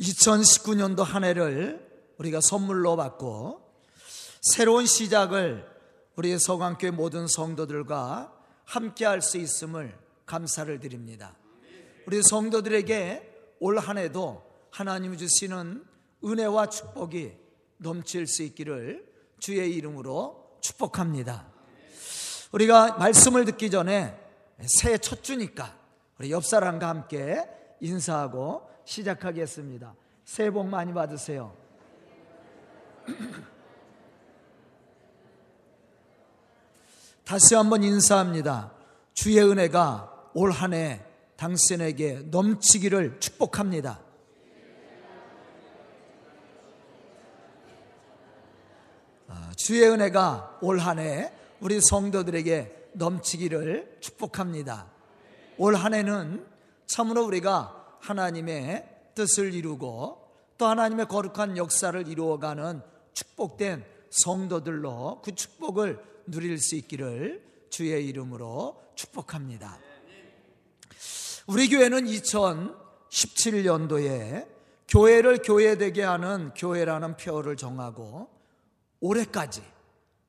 2019년도 한 해를 우리가 선물로 받고 새로운 시작을 우리 서강교회 모든 성도들과 함께 할 수 있음을 감사를 드립니다. 우리 성도들에게 올 한 해도 하나님 주시는 은혜와 축복이 넘칠 수 있기를 주의 이름으로 축복합니다. 우리가 말씀을 듣기 전에 새해 첫 주니까 우리 옆 사람과 함께 인사하고 시작하겠습니다. 새해 복 많이 받으세요. 다시 한번 인사합니다. 주의 은혜가 올 한 해 당신에게 넘치기를 축복합니다. 아, 주의 은혜가 올 한 해 우리 성도들에게 넘치기를 축복합니다. 올 한 해는 참으로 우리가 하나님의 뜻을 이루고 또 하나님의 거룩한 역사를 이루어가는 축복된 성도들로 그 축복을 누릴 수 있기를 주의 이름으로 축복합니다. 우리 교회는 2017년도에 교회를 교회되게 하는 교회라는 표어를 정하고 올해까지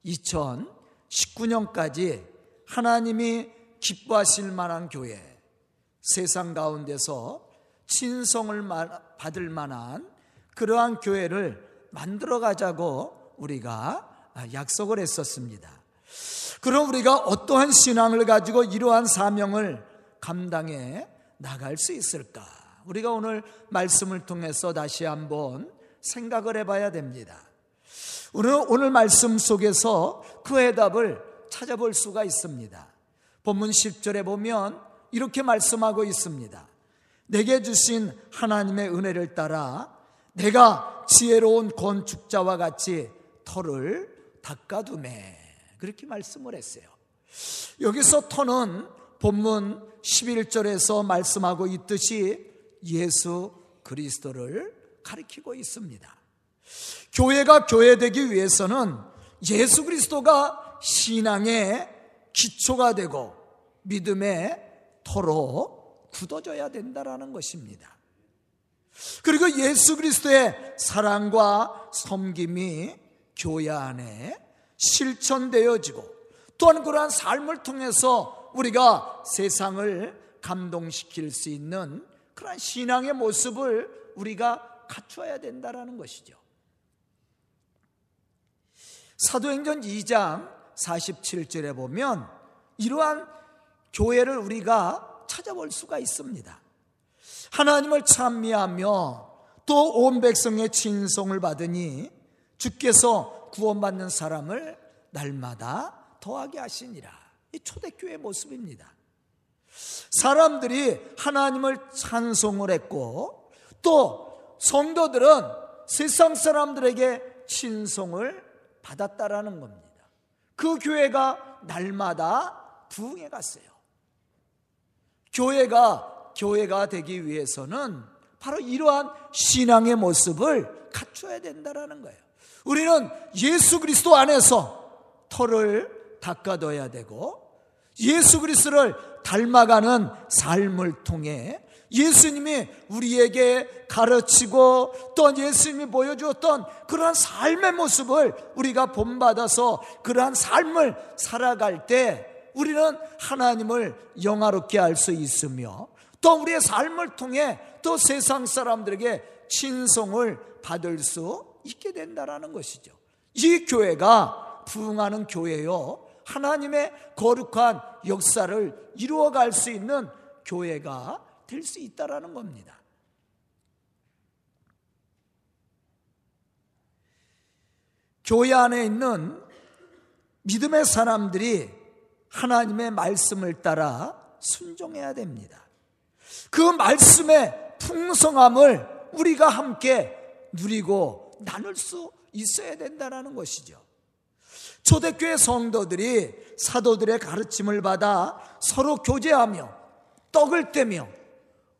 2019년까지 하나님이 기뻐하실 만한 교회 세상 가운데서 신성을 받을 만한 그러한 교회를 만들어 가자고 우리가 약속을 했었습니다. 그럼 우리가 어떠한 신앙을 가지고 이러한 사명을 감당해 나갈 수 있을까? 우리가 오늘 말씀을 통해서 다시 한번 생각을 해봐야 됩니다. 오늘, 오늘 말씀 속에서 그 해답을 찾아볼 수가 있습니다. 본문 10절에 보면 이렇게 말씀하고 있습니다. 내게 주신 하나님의 은혜를 따라 내가 지혜로운 건축자와 같이 터를 닦아두매. 그렇게 말씀을 했어요. 여기서 터는 본문 11절에서 말씀하고 있듯이 예수 그리스도를 가리키고 있습니다. 교회가 교회되기 위해서는 예수 그리스도가 신앙의 기초가 되고 믿음의 터로 굳어져야 된다라는 것입니다. 그리고 예수 그리스도의 사랑과 섬김이 교회 안에 실천되어지고 또한 그러한 삶을 통해서 우리가 세상을 감동시킬 수 있는 그러한 신앙의 모습을 우리가 갖춰야 된다라는 것이죠. 사도행전 2장 47절에 보면 이러한 교회를 우리가 찾아볼 수가 있습니다. 하나님을 찬미하며 또 온 백성의 친송을 받으니 주께서 구원받는 사람을 날마다 더하게 하시니라. 이 초대교회 모습입니다. 사람들이 하나님을 찬송을 했고 또 성도들은 세상 사람들에게 친송을 받았다라는 겁니다. 그 교회가 날마다 부흥해 갔어요. 교회가 교회가 되기 위해서는 바로 이러한 신앙의 모습을 갖춰야 된다라는 거예요. 우리는 예수 그리스도 안에서 털을 닦아둬야 되고 예수 그리스도를 닮아가는 삶을 통해 예수님이 우리에게 가르치고 또 예수님이 보여주었던 그러한 삶의 모습을 우리가 본받아서 그러한 삶을 살아갈 때 우리는 하나님을 영화롭게 할수 있으며 또 우리의 삶을 통해 또 세상 사람들에게 친송을 받을 수 있게 된다라는 것이죠. 이 교회가 부흥하는 교회요. 하나님의 거룩한 역사를 이루어갈 수 있는 교회가 될 수 있다라는 겁니다. 교회 안에 있는 믿음의 사람들이 하나님의 말씀을 따라 순종해야 됩니다. 그 말씀의 풍성함을 우리가 함께 누리고 나눌 수 있어야 된다는 것이죠. 초대교회 성도들이 사도들의 가르침을 받아 서로 교제하며 떡을 떼며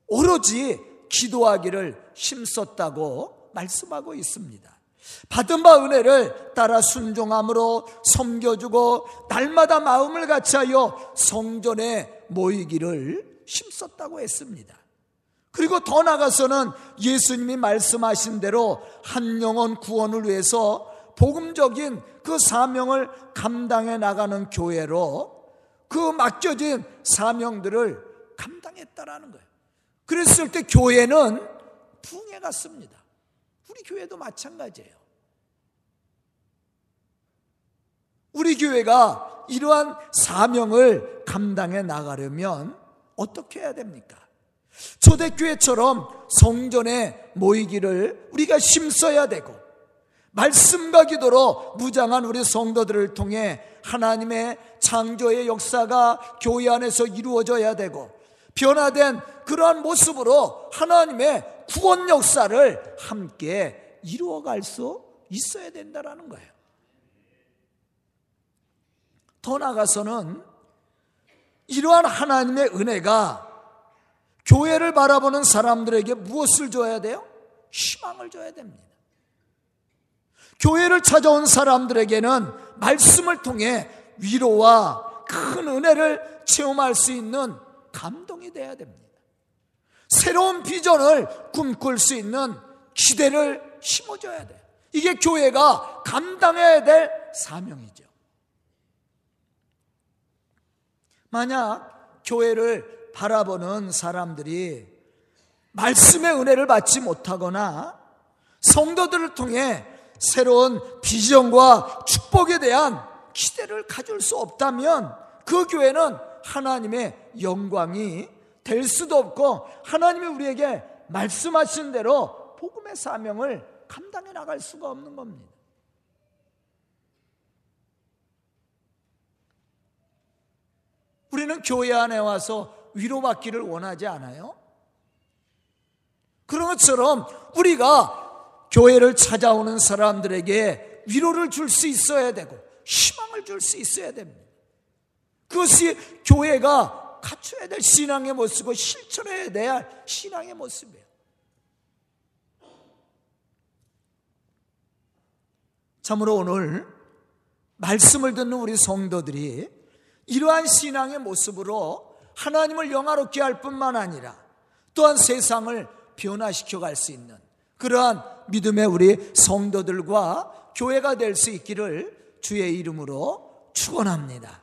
오로지 기도하기를 힘썼다고 말씀하고 있습니다. 받은 바 은혜를 따라 순종함으로 섬겨주고 날마다 마음을 같이하여 성전에 모이기를 힘썼다고 했습니다. 그리고 더 나가서는 예수님이 말씀하신 대로 한 영혼 구원을 위해서 복음적인 그 사명을 감당해 나가는 교회로 그 맡겨진 사명들을 감당했다라는 거예요. 그랬을 때 교회는 붕해 갔습니다. 우리 교회도 마찬가지예요. 우리 교회가 이러한 사명을 감당해 나가려면 어떻게 해야 됩니까? 초대교회처럼 성전에 모이기를 우리가 힘써야 되고 말씀과 기도로 무장한 우리 성도들을 통해 하나님의 창조의 역사가 교회 안에서 이루어져야 되고 변화된 그러한 모습으로 하나님의 구원 역사를 함께 이루어갈 수 있어야 된다라는 거예요. 더 나아가서는 이러한 하나님의 은혜가 교회를 바라보는 사람들에게 무엇을 줘야 돼요? 희망을 줘야 됩니다. 교회를 찾아온 사람들에게는 말씀을 통해 위로와 큰 은혜를 체험할 수 있는 감동이 돼야 됩니다. 새로운 비전을 꿈꿀 수 있는 기대를 심어줘야 돼. 이게 교회가 감당해야 될 사명이죠. 만약 교회를 바라보는 사람들이 말씀의 은혜를 받지 못하거나 성도들을 통해 새로운 비전과 축복에 대한 기대를 가질 수 없다면 그 교회는 하나님의 영광이 될 수도 없고 하나님이 우리에게 말씀하신 대로 복음의 사명을 감당해 나갈 수가 없는 겁니다. 우리는 교회 안에 와서 위로받기를 원하지 않아요? 그런 것처럼 우리가 교회를 찾아오는 사람들에게 위로를 줄 수 있어야 되고 희망을 줄 수 있어야 됩니다. 그것이 교회가 갖춰야 될 신앙의 모습이고 실천해야 될 신앙의 모습이에요. 참으로 오늘 말씀을 듣는 우리 성도들이 이러한 신앙의 모습으로 하나님을 영화롭게 할 뿐만 아니라 또한 세상을 변화시켜 갈 수 있는 그러한 믿음의 우리 성도들과 교회가 될 수 있기를 주의 이름으로 축원합니다.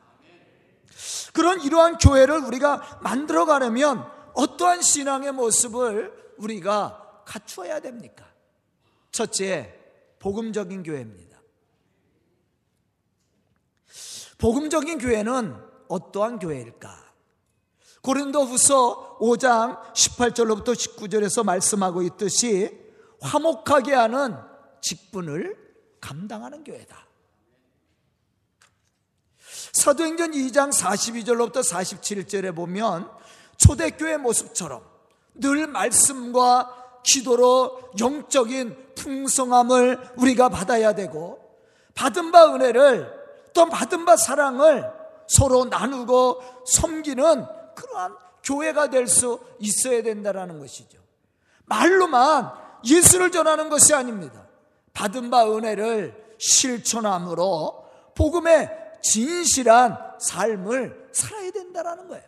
그런 이러한 교회를 우리가 만들어 가려면 어떠한 신앙의 모습을 우리가 갖추어야 됩니까? 첫째, 복음적인 교회입니다. 복음적인 교회는 어떠한 교회일까? 고린도 후서 5장 18절로부터 19절에서 말씀하고 있듯이 화목하게 하는 직분을 감당하는 교회다. 사도행전 2장 42절로부터 47절에 보면 초대교회 모습처럼 늘 말씀과 기도로 영적인 풍성함을 우리가 받아야 되고 받은 바 은혜를 또 받은 바 사랑을 서로 나누고 섬기는 그러한 교회가 될 수 있어야 된다는 것이죠. 말로만 예수를 전하는 것이 아닙니다. 받은 바 은혜를 실천함으로 복음의 진실한 삶을 살아야 된다는 거예요.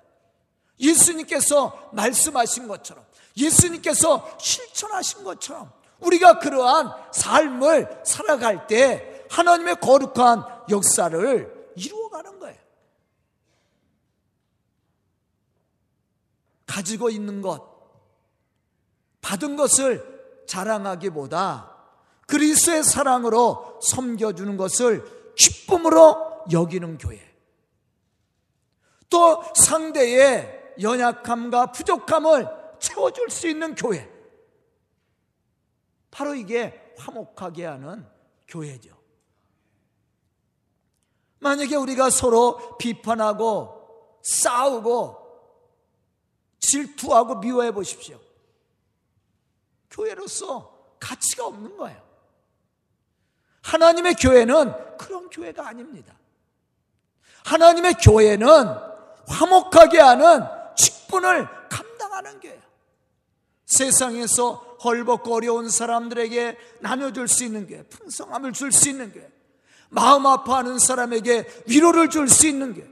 예수님께서 말씀하신 것처럼, 예수님께서 실천하신 것처럼, 우리가 그러한 삶을 살아갈 때 하나님의 거룩한 역사를 이루어가는 거예요. 가지고 있는 것, 받은 것을 자랑하기보다 그리스의 사랑으로 섬겨주는 것을 기쁨으로 여기는 교회. 또 상대의 연약함과 부족함을 채워줄 수 있는 교회. 바로 이게 화목하게 하는 교회죠. 만약에 우리가 서로 비판하고 싸우고 질투하고 미워해 보십시오. 교회로서 가치가 없는 거예요. 하나님의 교회는 그런 교회가 아닙니다. 하나님의 교회는 화목하게 하는 직분을 감당하는 교회예요. 세상에서 헐벗고 어려운 사람들에게 나눠줄 수 있는 교회, 풍성함을 줄 수 있는 교회, 마음 아파하는 사람에게 위로를 줄 수 있는 교회,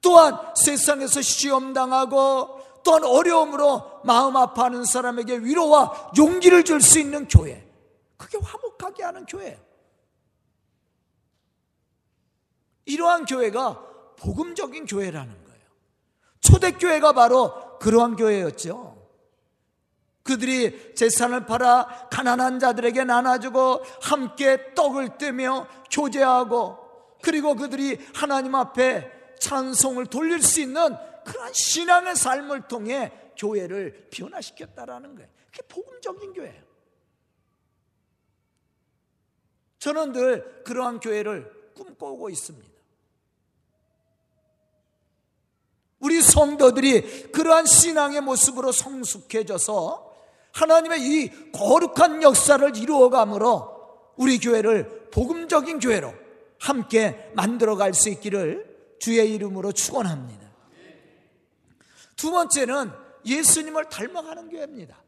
또한 세상에서 시험당하고 또한 어려움으로 마음 아파하는 사람에게 위로와 용기를 줄 수 있는 교회. 그게 화목하게 하는 교회예요. 이러한 교회가 복음적인 교회라는 거예요. 초대교회가 바로 그러한 교회였죠. 그들이 재산을 팔아 가난한 자들에게 나눠주고 함께 떡을 떼며 교제하고 그리고 그들이 하나님 앞에 찬송을 돌릴 수 있는 그런 신앙의 삶을 통해 교회를 변화시켰다라는 거예요. 그게 복음적인 교회예요. 저는 늘 그러한 교회를 꿈꿔오고 있습니다. 우리 성도들이 그러한 신앙의 모습으로 성숙해져서 하나님의 이 거룩한 역사를 이루어감으로 우리 교회를 복음적인 교회로 함께 만들어갈 수 있기를 주의 이름으로 축원합니다. 두 번째는 예수님을 닮아가는 교회입니다.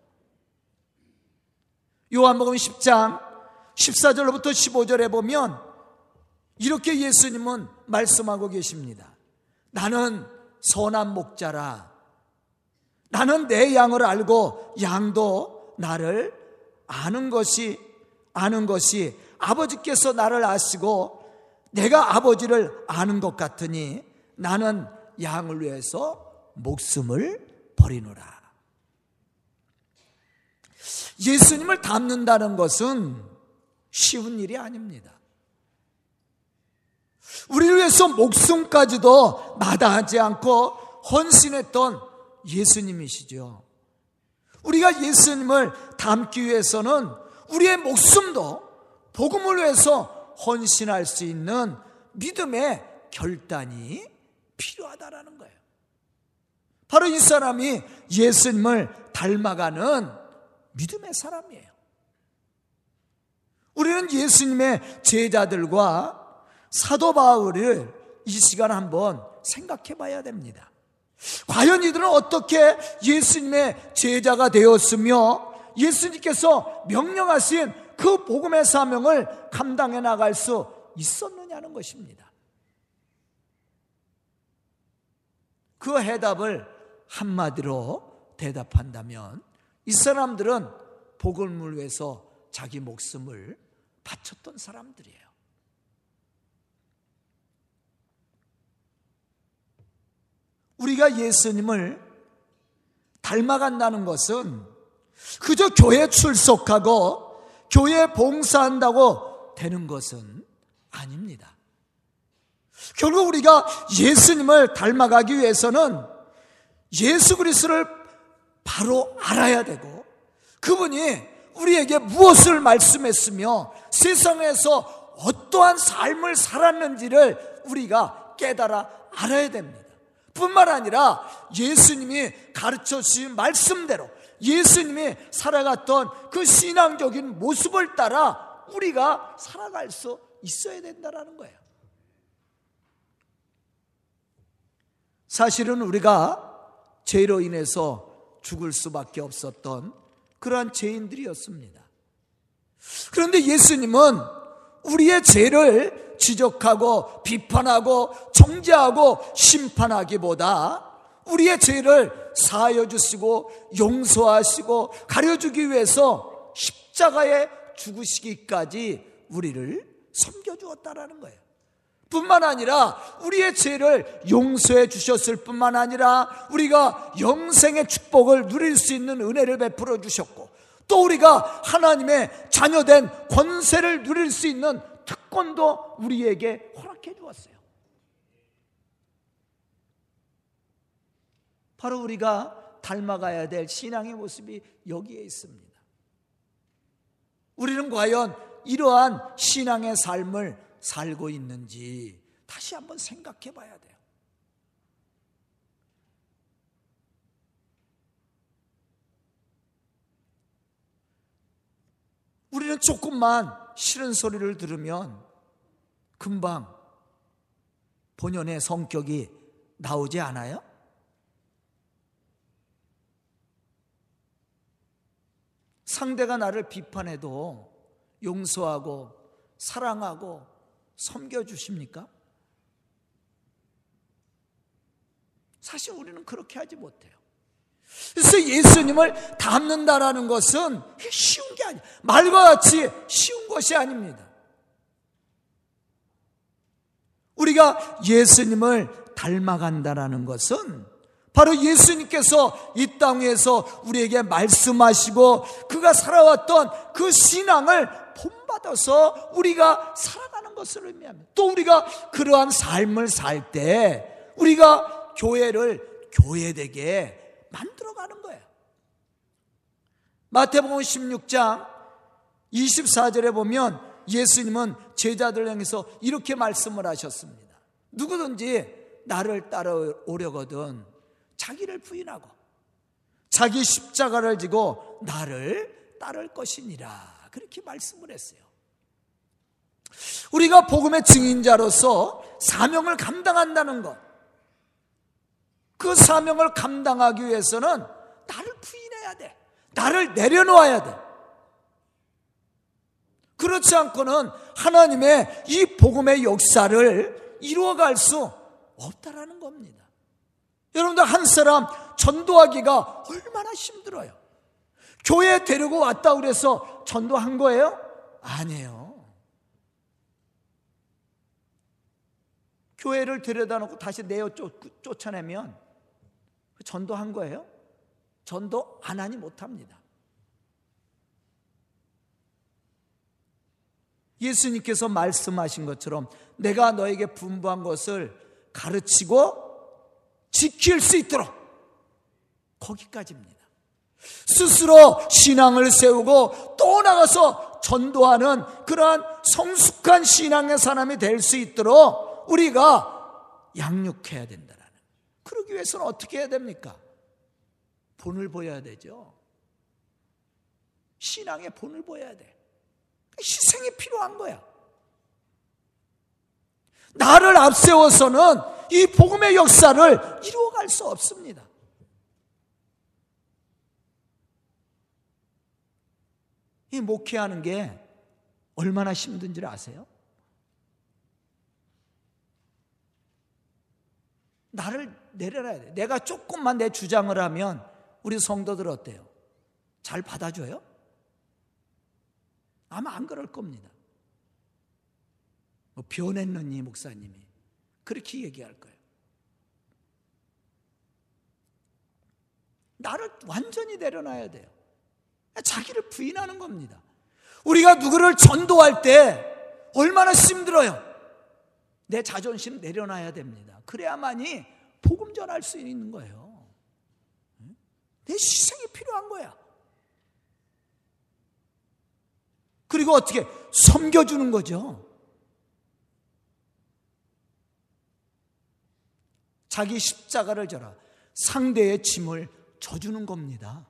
요한복음 10장 14절로부터 15절에 보면 이렇게 예수님은 말씀하고 계십니다. 나는 선한 목자라. 나는 내 양을 알고 양도 나를 아는 것이 아는 것이 아버지께서 나를 아시고 내가 아버지를 아는 것 같으니 나는 양을 위해서 목숨을 버리노라. 예수님을 닮는다는 것은 쉬운 일이 아닙니다. 우리를 위해서 목숨까지도 마다하지 않고 헌신했던 예수님이시죠. 우리가 예수님을 닮기 위해서는 우리의 목숨도 복음을 위해서 헌신할 수 있는 믿음의 결단이 필요하다라는 거예요. 바로 이 사람이 예수님을 닮아가는 믿음의 사람이에요. 우리는 예수님의 제자들과 사도 바울을 이 시간 한번 생각해 봐야 됩니다. 과연 이들은 어떻게 예수님의 제자가 되었으며 예수님께서 명령하신 그 복음의 사명을 감당해 나갈 수 있었느냐는 것입니다. 그 해답을 한마디로 대답한다면 이 사람들은 복음을 위해서 자기 목숨을 바쳤던 사람들이에요. 우리가 예수님을 닮아간다는 것은 그저 교회 출석하고 교회 봉사한다고 되는 것은 아닙니다. 결국 우리가 예수님을 닮아가기 위해서는 예수 그리스도를 바로 알아야 되고 그분이 우리에게 무엇을 말씀했으며 세상에서 어떠한 삶을 살았는지를 우리가 깨달아 알아야 됩니다. 뿐만 아니라 예수님이 가르쳐 주신 말씀대로 예수님이 살아갔던 그 신앙적인 모습을 따라 우리가 살아갈 수 있어야 된다는 거예요. 사실은 우리가 죄로 인해서 죽을 수밖에 없었던 그러한 죄인들이었습니다. 그런데 예수님은 우리의 죄를 지적하고 비판하고 정죄하고 심판하기보다 우리의 죄를 사하여 주시고 용서하시고 가려주기 위해서 십자가에 죽으시기까지 우리를 섬겨주었다라는 거예요. 뿐만 아니라 우리의 죄를 용서해 주셨을 뿐만 아니라 우리가 영생의 축복을 누릴 수 있는 은혜를 베풀어 주셨고 또 우리가 하나님의 자녀된 권세를 누릴 수 있는 특권도 우리에게 허락해 주었어요. 바로 우리가 닮아가야 될 신앙의 모습이 여기에 있습니다. 우리는 과연 이러한 신앙의 삶을 살고 있는지 다시 한번 생각해 봐야 돼요. 우리는 조금만 싫은 소리를 들으면 금방 본연의 성격이 나오지 않아요? 상대가 나를 비판해도 용서하고 사랑하고 섬겨주십니까? 사실 우리는 그렇게 하지 못해요. 그래서 예수님을 닮는다라는 것은 쉬운 게 아니에요. 말과 같이 쉬운 것이 아닙니다. 우리가 예수님을 닮아간다라는 것은 바로 예수님께서 이 땅에서 우리에게 말씀하시고 그가 살아왔던 그 신앙을 본받아서 우리가 살아가는 것을 의미합니다. 또 우리가 그러한 삶을 살 때 우리가 교회를 교회되게 만들어가는 거예요. 마태복음 16장 24절에 보면 예수님은 제자들 향해서 이렇게 말씀을 하셨습니다. 누구든지 나를 따라오려거든 자기를 부인하고 자기 십자가를 지고 나를 따를 것이니라. 그렇게 말씀을 했어요. 우리가 복음의 증인자로서 사명을 감당한다는 것. 그 사명을 감당하기 위해서는 나를 부인해야 돼. 나를 내려놓아야 돼. 그렇지 않고는 하나님의 이 복음의 역사를 이루어갈 수 없다라는 겁니다. 여러분들 한 사람 전도하기가 얼마나 힘들어요. 교회 데리고 왔다 그래서 전도한 거예요? 아니에요. 교회를 들여다 놓고 다시 내어 쫓, 아내면 전도한 거예요? 전도 안 하니 못합니다. 예수님께서 말씀하신 것처럼 내가 너에게 분부한 것을 가르치고 지킬 수 있도록 거기까지입니다. 스스로 신앙을 세우고 또 나가서 전도하는 그러한 성숙한 신앙의 사람이 될 수 있도록 우리가 양육해야 된다는. 그러기 위해서는 어떻게 해야 됩니까? 본을 보여야 되죠. 신앙의 본을 보여야 돼. 희생이 필요한 거야. 나를 앞세워서는 이 복음의 역사를 이루어갈 수 없습니다. 이 목회하는 게 얼마나 힘든지를 아세요? 나를 내려놔야 돼. 내가 조금만 내 주장을 하면 우리 성도들 어때요? 잘 받아줘요? 아마 안 그럴 겁니다. 뭐 변했느니 목사님이 그렇게 얘기할 거예요. 나를 완전히 내려놔야 돼요. 자기를 부인하는 겁니다. 우리가 누구를 전도할 때 얼마나 힘들어요. 내 자존심 내려놔야 됩니다. 그래야만이 복음 전할 수 있는 거예요. 내 희생이 필요한 거야. 그리고 어떻게 섬겨주는 거죠. 자기 십자가를 져라. 상대의 짐을 져주는 겁니다.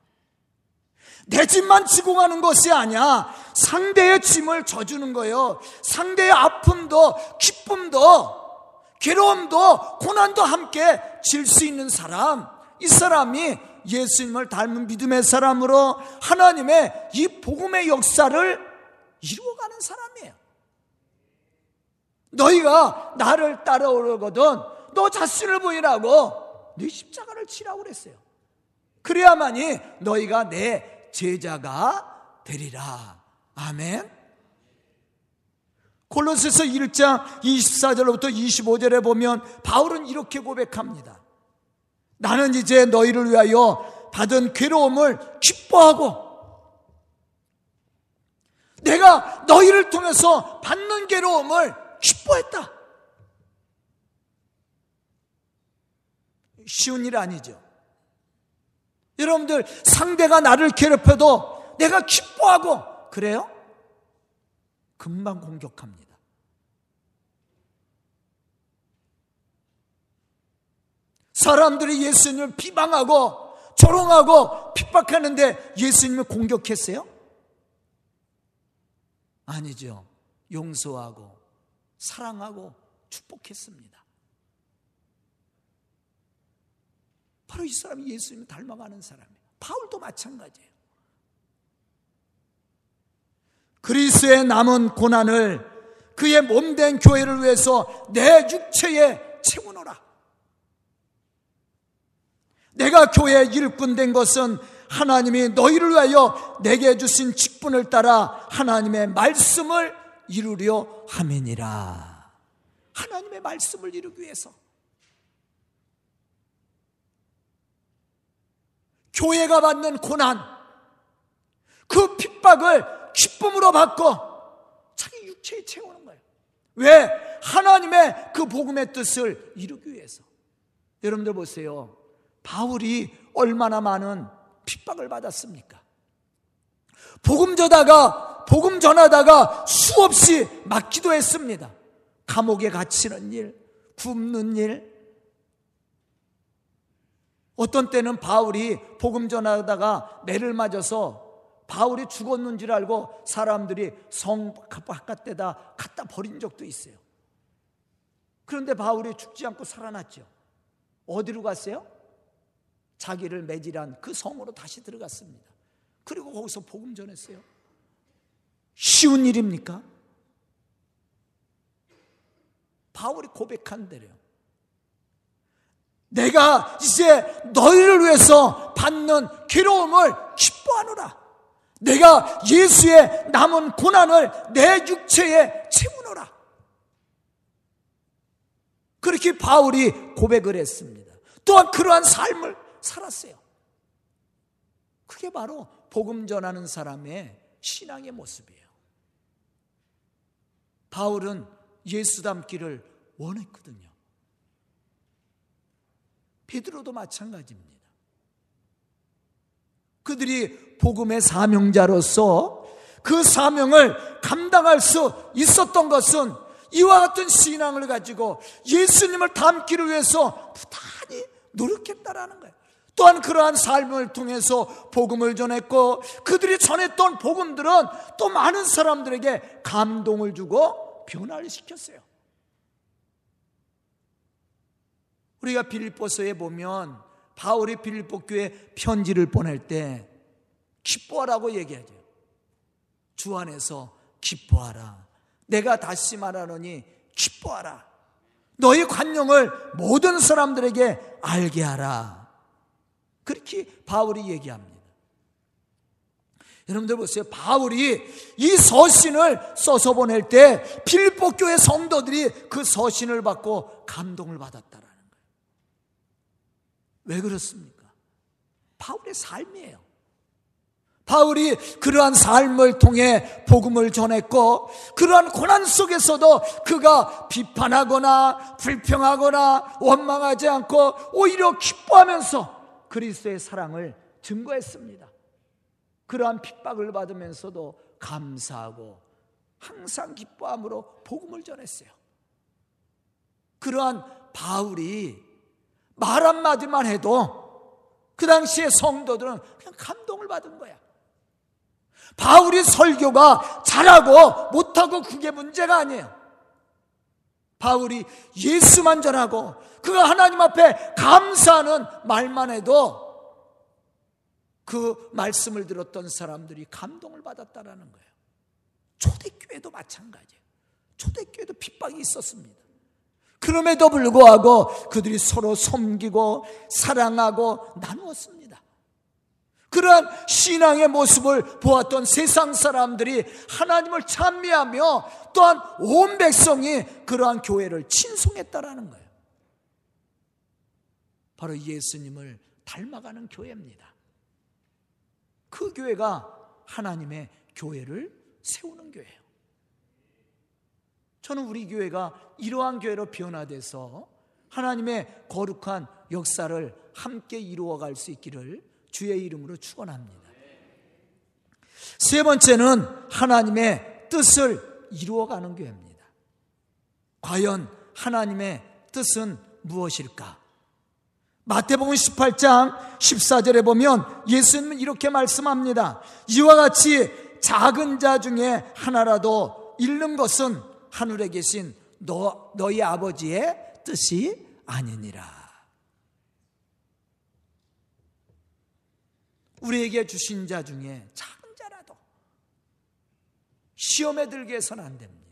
내 짐만 지고 가는 것이 아니야. 상대의 짐을 져주는 거예요. 상대의 아픔도, 기쁨도, 괴로움도, 고난도 함께 질 수 있는 사람. 이 사람이 예수님을 닮은 믿음의 사람으로 하나님의 이 복음의 역사를 이루어가는 사람이에요. 너희가 나를 따라오려거든 너 자신을 부인하고 네 십자가를 치라고 그랬어요. 그래야만이 너희가 내 제자가 되리라. 아멘. 콜로새서 1장 24절부터 25절에 보면 바울은 이렇게 고백합니다. 나는 이제 너희를 위하여 받은 괴로움을 기뻐하고 내가 너희를 통해서 받는 괴로움을 기뻐했다. 쉬운 일 아니죠. 여러분들 상대가 나를 괴롭혀도 내가 기뻐하고 그래요? 금방 공격합니다. 사람들이 예수님을 비방하고 조롱하고 핍박하는데 예수님을 공격했어요? 아니죠. 용서하고 사랑하고 축복했습니다. 바로 이 사람이 예수님을 닮아가는 사람이에요. 바울도 마찬가지예요. 그리스의 남은 고난을 그의 몸된 교회를 위해서 내 육체에 채워놓라. 내가 교회 일꾼 된 것은 하나님이 너희를 위하여 내게 주신 직분을 따라 하나님의 말씀을 이루려 함이니라. 하나님의 말씀을 이루기 위해서. 교회가 받는 고난, 그 핍박을 기쁨으로 바꿔 자기 육체에 채우는 거예요. 왜? 하나님의 그 복음의 뜻을 이루기 위해서. 여러분들 보세요. 바울이 얼마나 많은 핍박을 받았습니까? 복음 전하다가 복음 전하다가 수없이 맞기도 했습니다. 감옥에 갇히는 일, 굶는 일. 어떤 때는 바울이 복음 전하다가 매를 맞아서 바울이 죽었는 줄 알고 사람들이 성 바깥에다 갖다 버린 적도 있어요. 그런데 바울이 죽지 않고 살아났죠. 어디로 갔어요? 자기를 매질한 그 성으로 다시 들어갔습니다. 그리고 거기서 복음 전했어요. 쉬운 일입니까? 바울이 고백한 대로요. 내가 이제 너희를 위해서 받는 괴로움을 기뻐하노라. 내가 예수의 남은 고난을 내 육체에 채우노라. 그렇게 바울이 고백을 했습니다. 또한 그러한 삶을 살았어요. 그게 바로 복음 전하는 사람의 신앙의 모습이에요. 바울은 예수 닮기를 원했거든요. 베드로도 마찬가지입니다. 그들이 복음의 사명자로서 그 사명을 감당할 수 있었던 것은 이와 같은 신앙을 가지고 예수님을 닮기를 위해서 부단히 노력했다라는 거예요. 또한 그러한 삶을 통해서 복음을 전했고 그들이 전했던 복음들은 또 많은 사람들에게 감동을 주고 변화를 시켰어요. 우리가 빌립보서에 보면 바울이 빌립보 교회 편지를 보낼 때 기뻐하라고 얘기하죠. 주 안에서 기뻐하라. 내가 다시 말하노니 기뻐하라. 너희 관용을 모든 사람들에게 알게 하라. 그렇게 바울이 얘기합니다. 여러분들 보세요. 바울이 이 서신을 써서 보낼 때 필리포 교회 성도들이 그 서신을 받고 감동을 거예요. 왜 그렇습니까? 바울의 삶이에요. 바울이 그러한 삶을 통해 복음을 전했고 그러한 고난 속에서도 그가 비판하거나 불평하거나 원망하지 않고 오히려 기뻐하면서 그리스도의 사랑을 증거했습니다. 그러한 핍박을 받으면서도 감사하고 항상 기뻐함으로 복음을 전했어요. 그러한 바울이 말 한마디만 해도 그 당시에 성도들은 그냥 감동을 받은 거야. 바울이 설교가 잘하고 못하고 그게 문제가 아니에요. 바울이 예수만 전하고 그가 하나님 앞에 감사하는 말만 해도 그 말씀을 들었던 사람들이 감동을 받았다라는 거예요. 초대교회도 마찬가지예요. 초대교회도 핍박이 있었습니다. 그럼에도 불구하고 그들이 서로 섬기고 사랑하고 나누었습니다. 그러한 신앙의 모습을 보았던 세상 사람들이 하나님을 찬미하며 또한 온 백성이 그러한 교회를 친송했다라는 거예요. 바로 예수님을 닮아가는 교회입니다. 그 교회가 하나님의 교회를 세우는 교회예요. 저는 우리 교회가 이러한 교회로 변화돼서 하나님의 거룩한 역사를 함께 이루어갈 수 있기를 주의 이름으로 축원합니다. 세 번째는 하나님의 뜻을 이루어가는 교회입니다. 과연 하나님의 뜻은 무엇일까? 마태복음 18장 14절에 보면 예수님은 이렇게 말씀합니다. 이와 같이 작은 자 중에 하나라도 잃는 것은 하늘에 계신 너, 너희 아버지의 뜻이 아니니라. 우리에게 주신 자 중에 작은 자라도 시험에 들게 해서는 안 됩니다.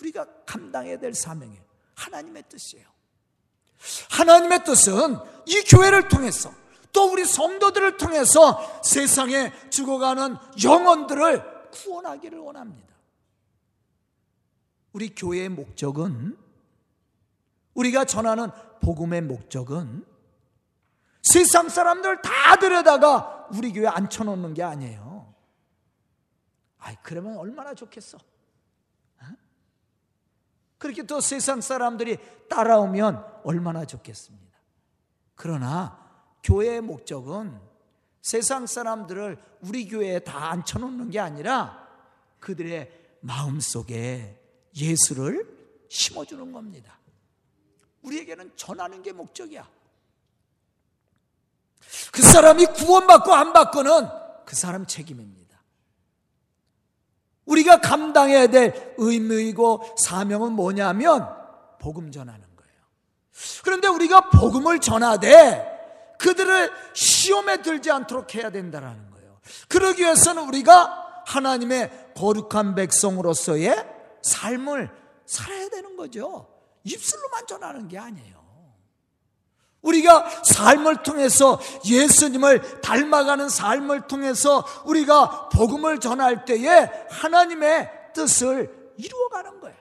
우리가 감당해야 될 사명이 하나님의 뜻이에요. 하나님의 뜻은 이 교회를 통해서 또 우리 성도들을 통해서 세상에 죽어가는 영혼들을 구원하기를 원합니다. 우리 교회의 목적은 우리가 전하는 복음의 목적은 세상 사람들 다 들여다가 우리 교회 앉혀놓는 게 아니에요. 아이, 그러면 얼마나 좋겠어. 어? 그렇게 또 세상 사람들이 따라오면 얼마나 좋겠습니다. 그러나 교회의 목적은 세상 사람들을 우리 교회에 다 앉혀놓는 게 아니라 그들의 마음 속에 예수를 심어주는 겁니다. 우리에게는 전하는 게 목적이야. 그 사람이 구원받고 안 받고는 그 사람 책임입니다. 우리가 감당해야 될 의무이고 사명은 뭐냐면 복음 전하는 거예요. 그런데 우리가 복음을 전하되 그들을 시험에 들지 않도록 해야 된다는 거예요. 그러기 위해서는 우리가 하나님의 거룩한 백성으로서의 삶을 살아야 되는 거죠. 입술로만 전하는 게 아니에요. 우리가 삶을 통해서 예수님을 닮아가는 삶을 통해서 우리가 복음을 전할 때에 하나님의 뜻을 이루어가는 거예요.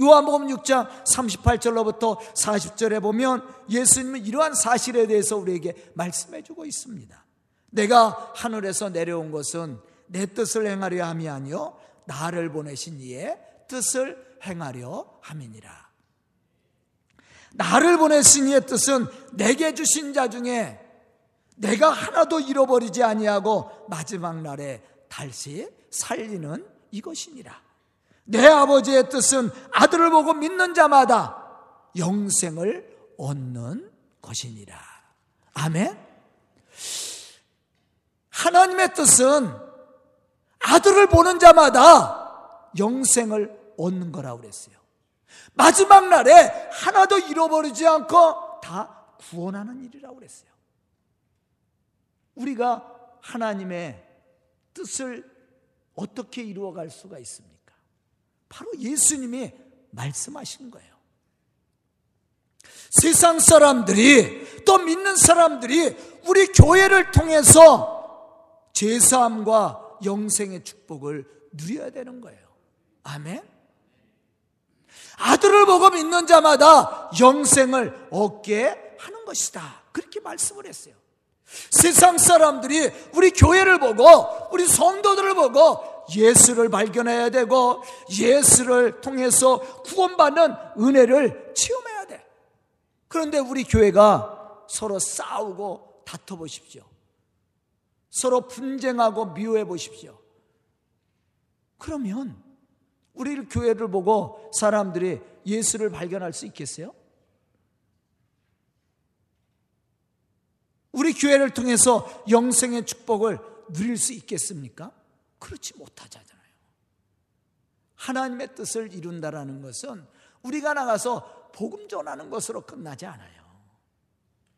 요한복음 6장 38절로부터 40절에 보면 예수님은 이러한 사실에 대해서 우리에게 말씀해 주고 있습니다. 내가 하늘에서 내려온 것은 내 뜻을 행하려 함이 아니요 나를 보내신 이의 뜻을 행하려 함이니라. 나를 보내신 이의 뜻은 내게 주신 자 중에 내가 하나도 잃어버리지 아니하고 마지막 날에 다시 살리는 이것이니라. 내 아버지의 뜻은 아들을 보고 믿는 자마다 영생을 얻는 것이니라. 아멘. 하나님의 뜻은 아들을 보는 자마다 영생을 얻는 거라고 그랬어요. 마지막 날에 하나도 잃어버리지 않고 다 구원하는 일이라고 그랬어요. 우리가 하나님의 뜻을 어떻게 이루어갈 수가 있습니까? 바로 예수님이 말씀하신 거예요. 세상 사람들이 또 믿는 사람들이 우리 교회를 통해서 제사함과 영생의 축복을 누려야 되는 거예요. 아멘. 아들을 보고 믿는 자마다 영생을 얻게 하는 것이다. 그렇게 말씀을 했어요. 세상 사람들이 우리 교회를 보고 우리 성도들을 보고 예수를 발견해야 되고 예수를 통해서 구원받는 은혜를 체험해야 돼. 그런데 우리 교회가 서로 싸우고 다퉈 보십시오. 서로 분쟁하고 미워해 보십시오. 그러면 우리 교회를 보고 사람들이 예수를 발견할 수 있겠어요? 우리 교회를 통해서 영생의 축복을 누릴 수 있겠습니까? 그렇지 못하잖아요. 하나님의 뜻을 이룬다라는 것은 우리가 나가서 복음 전하는 것으로 끝나지 않아요.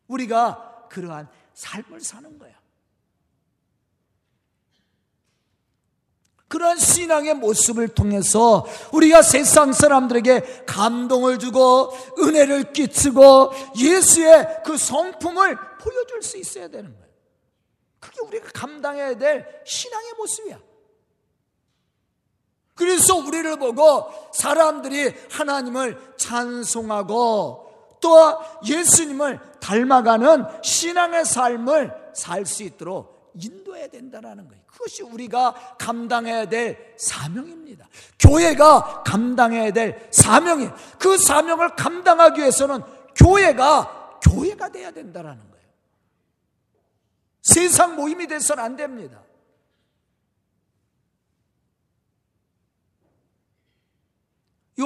우리가 그러한 삶을 사는 거예요. 그런 신앙의 모습을 통해서 우리가 세상 사람들에게 감동을 주고 은혜를 끼치고 예수의 그 성품을 보여줄 수 있어야 되는 거예요. 그게 우리가 감당해야 될 신앙의 모습이야. 그래서 우리를 보고 사람들이 하나님을 찬송하고 또 예수님을 닮아가는 신앙의 삶을 살 수 있도록 인도해야 된다는 거예요. 그것이 우리가 감당해야 될 사명입니다. 교회가 감당해야 될 사명이 그 사명을 감당하기 위해서는 교회가 교회가 돼야 된다는 거예요. 세상 모임이 돼서는 안 됩니다.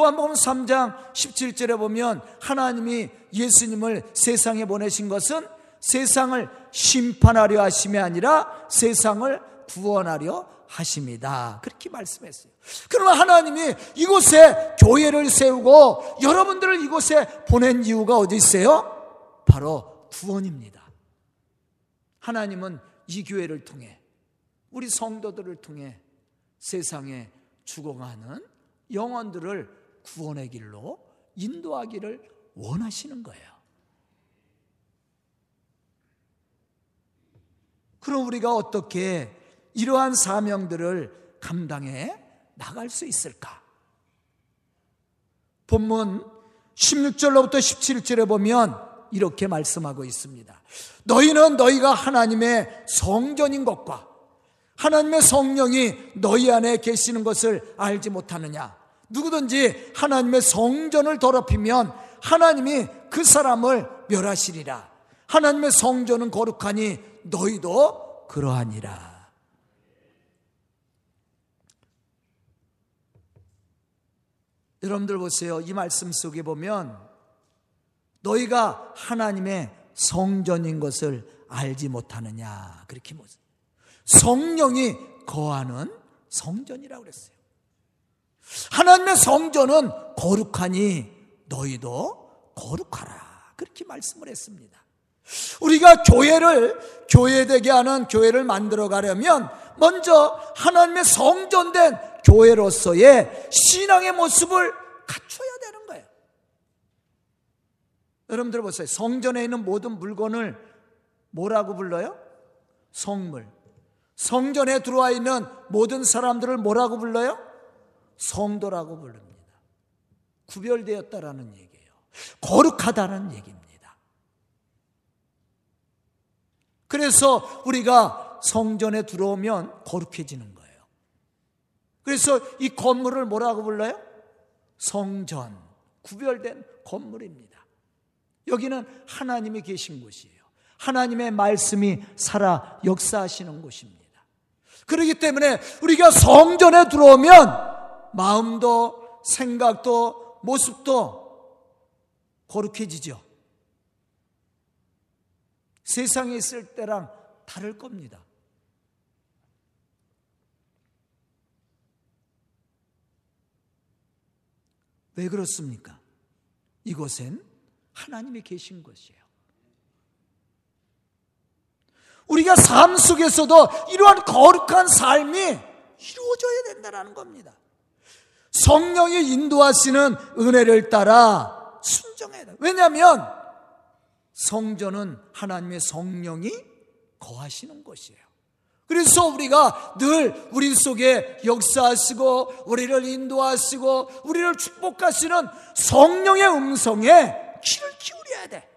요한복음 3장 17절에 보면 하나님이 예수님을 세상에 보내신 것은 세상을 심판하려 하심이 아니라 세상을 구원하려 하십니다. 그렇게 말씀했어요. 그러면 하나님이 이곳에 교회를 세우고 여러분들을 이곳에 보낸 이유가 어디 있어요? 바로 구원입니다. 하나님은 이 교회를 통해 우리 성도들을 통해 세상에 죽어가는 영혼들을 구원의 길로 인도하기를 원하시는 거예요. 그럼 우리가 어떻게 이러한 사명들을 감당해 나갈 수 있을까? 본문 16절로부터 17절에 보면 이렇게 말씀하고 있습니다. 너희는 너희가 하나님의 성전인 것과 하나님의 성령이 너희 안에 계시는 것을 알지 못하느냐? 누구든지 하나님의 성전을 더럽히면 하나님이 그 사람을 멸하시리라. 하나님의 성전은 거룩하니 너희도 그러하니라. 여러분들 보세요. 이 말씀 속에 보면 너희가 하나님의 성전인 것을 알지 못하느냐. 그렇게 뭐 성령이 거하는 성전이라고 그랬어요. 하나님의 성전은 거룩하니 너희도 거룩하라. 그렇게 말씀을 했습니다. 우리가 교회를 교회되게 하는 교회를 만들어 가려면 먼저 하나님의 성전된 교회로서의 신앙의 모습을 갖춰야 되는 거예요. 여러분들 보세요. 성전에 있는 모든 물건을 뭐라고 불러요? 성물. 성전에 들어와 있는 모든 사람들을 뭐라고 불러요? 성도라고 부릅니다. 구별되었다라는 얘기예요. 거룩하다는 얘기입니다. 그래서 우리가 성전에 들어오면 거룩해지는 거예요. 그래서 이 건물을 뭐라고 불러요? 성전. 구별된 건물입니다. 여기는 하나님이 계신 곳이에요. 하나님의 말씀이 살아 역사하시는 곳입니다. 그렇기 때문에 우리가 성전에 들어오면 마음도 생각도 모습도 거룩해지죠. 세상에 있을 때랑 다를 겁니다. 왜 그렇습니까? 이곳엔 하나님이 계신 것이에요. 우리가 삶 속에서도 이러한 거룩한 삶이 이루어져야 된다는 겁니다. 성령이 인도하시는 은혜를 따라 순종해야 돼. 왜냐하면 성전은 하나님의 성령이 거하시는 곳이에요. 그래서 우리가 늘 우리 속에 역사하시고 우리를 인도하시고 우리를 축복하시는 성령의 음성에 귀를 기울여야 돼.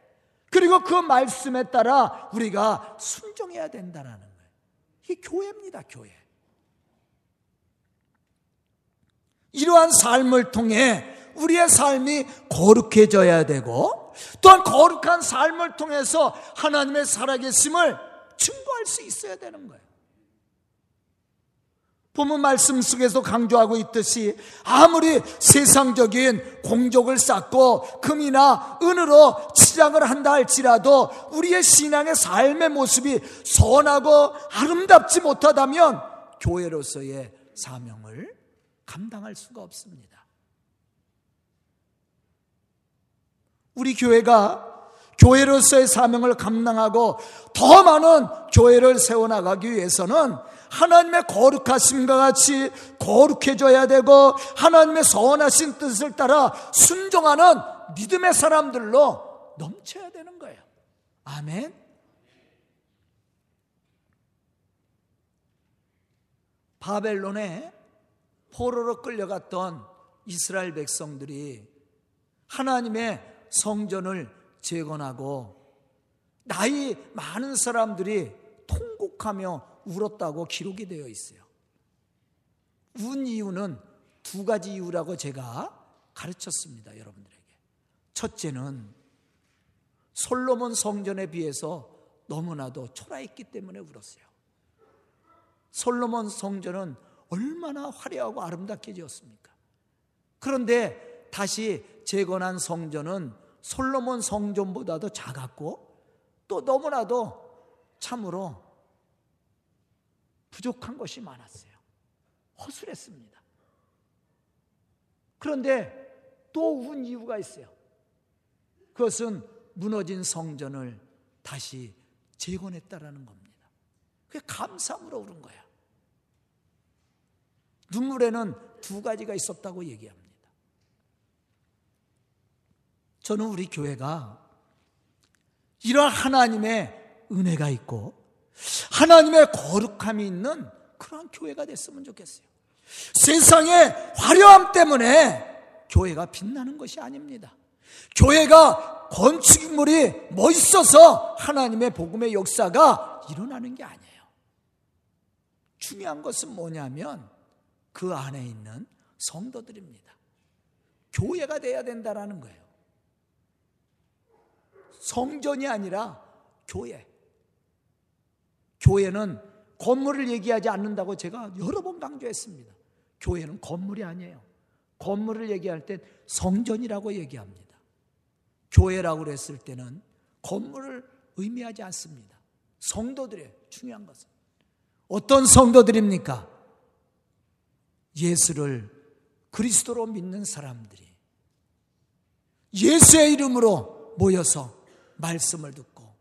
그리고 그 말씀에 따라 우리가 순종해야 된다는 거예요. 이 교회입니다, 교회. 이러한 삶을 통해 우리의 삶이 거룩해져야 되고 또한 거룩한 삶을 통해서 하나님의 살아계심을 증거할 수 있어야 되는 거예요. 본문 말씀 속에서 강조하고 있듯이 아무리 세상적인 공적을 쌓고 금이나 은으로 치장을 한다 할지라도 우리의 신앙의 삶의 모습이 선하고 아름답지 못하다면 교회로서의 사명을 감당할 수가 없습니다. 우리 교회가 교회로서의 사명을 감당하고 더 많은 교회를 세워나가기 위해서는 하나님의 거룩하심과 같이 거룩해져야 되고 하나님의 선하신 뜻을 따라 순종하는 믿음의 사람들로 넘쳐야 되는 거예요. 아멘. 바벨론에 포로로 끌려갔던 이스라엘 백성들이 하나님의 성전을 재건하고 나이 많은 사람들이 통곡하며 울었다고 기록이 되어 있어요. 운 이유는 두 가지 이유라고 제가 가르쳤습니다, 여러분들에게. 첫째는 솔로몬 성전에 비해서 너무나도 초라했기 때문에 울었어요. 솔로몬 성전은 얼마나 화려하고 아름답게 지었습니까? 그런데 다시 재건한 성전은 솔로몬 성전보다도 작았고 또 너무나도 참으로 부족한 것이 많았어요. 허술했습니다. 그런데 또 운 이유가 있어요. 그것은 무너진 성전을 다시 재건했다라는 겁니다. 그게 감사함으로 오른 거야. 눈물에는 두 가지가 있었다고 얘기합니다. 저는 우리 교회가 이런 하나님의 은혜가 있고 하나님의 거룩함이 있는 그런 교회가 됐으면 좋겠어요. 세상의 화려함 때문에 교회가 빛나는 것이 아닙니다. 교회가 건축물이 멋있어서 하나님의 복음의 역사가 일어나는 게 아니에요. 중요한 것은 뭐냐면 그 안에 있는 성도들입니다. 교회가 돼야 된다라는 거예요. 성전이 아니라 교회. 교회는 건물을 얘기하지 않는다고 제가 여러 번 강조했습니다. 교회는 건물이 아니에요. 건물을 얘기할 때 성전이라고 얘기합니다. 교회라고 그랬을 때는 건물을 의미하지 않습니다. 성도들의 중요한 것은 어떤 성도들입니까? 예수를 그리스도로 믿는 사람들이 예수의 이름으로 모여서 말씀을 듣고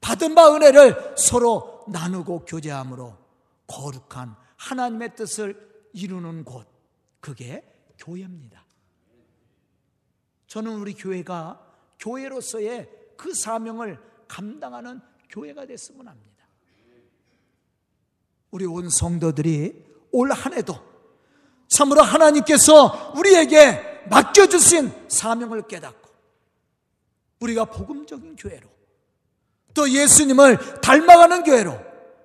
받은 바 은혜를 서로 나누고 교제함으로 거룩한 하나님의 뜻을 이루는 곳 그게 교회입니다. 저는 우리 교회가 교회로서의 그 사명을 감당하는 교회가 됐으면 합니다. 우리 온 성도들이 올 한 해도 참으로 하나님께서 우리에게 맡겨주신 사명을 깨닫고 우리가 복음적인 교회로 또 예수님을 닮아가는 교회로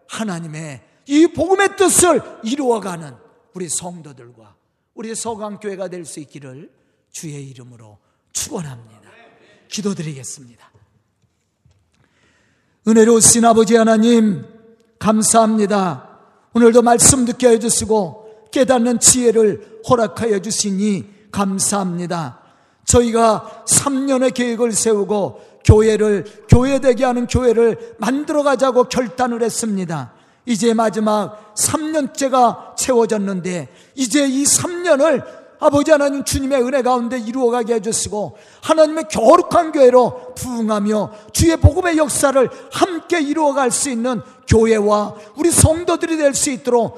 하나님의 이 복음의 뜻을 이루어가는 우리 성도들과 우리 서강교회가 될 수 있기를 주의 이름으로 축원합니다. 기도드리겠습니다. 은혜로우신 아버지 하나님 감사합니다. 오늘도 말씀 듣게 해주시고 깨닫는 지혜를 허락하여 주시니 감사합니다. 저희가 3년의 계획을 세우고 교회를 교회되게 하는 교회를 만들어 가자고 결단을 했습니다. 이제 마지막 3년째가 채워졌는데 이제 이 3년을 아버지 하나님 주님의 은혜 가운데 이루어가게 해주시고 하나님의 거룩한 교회로 부흥하며 주의 복음의 역사를 함께 이루어갈 수 있는 교회와 우리 성도들이 될 수 있도록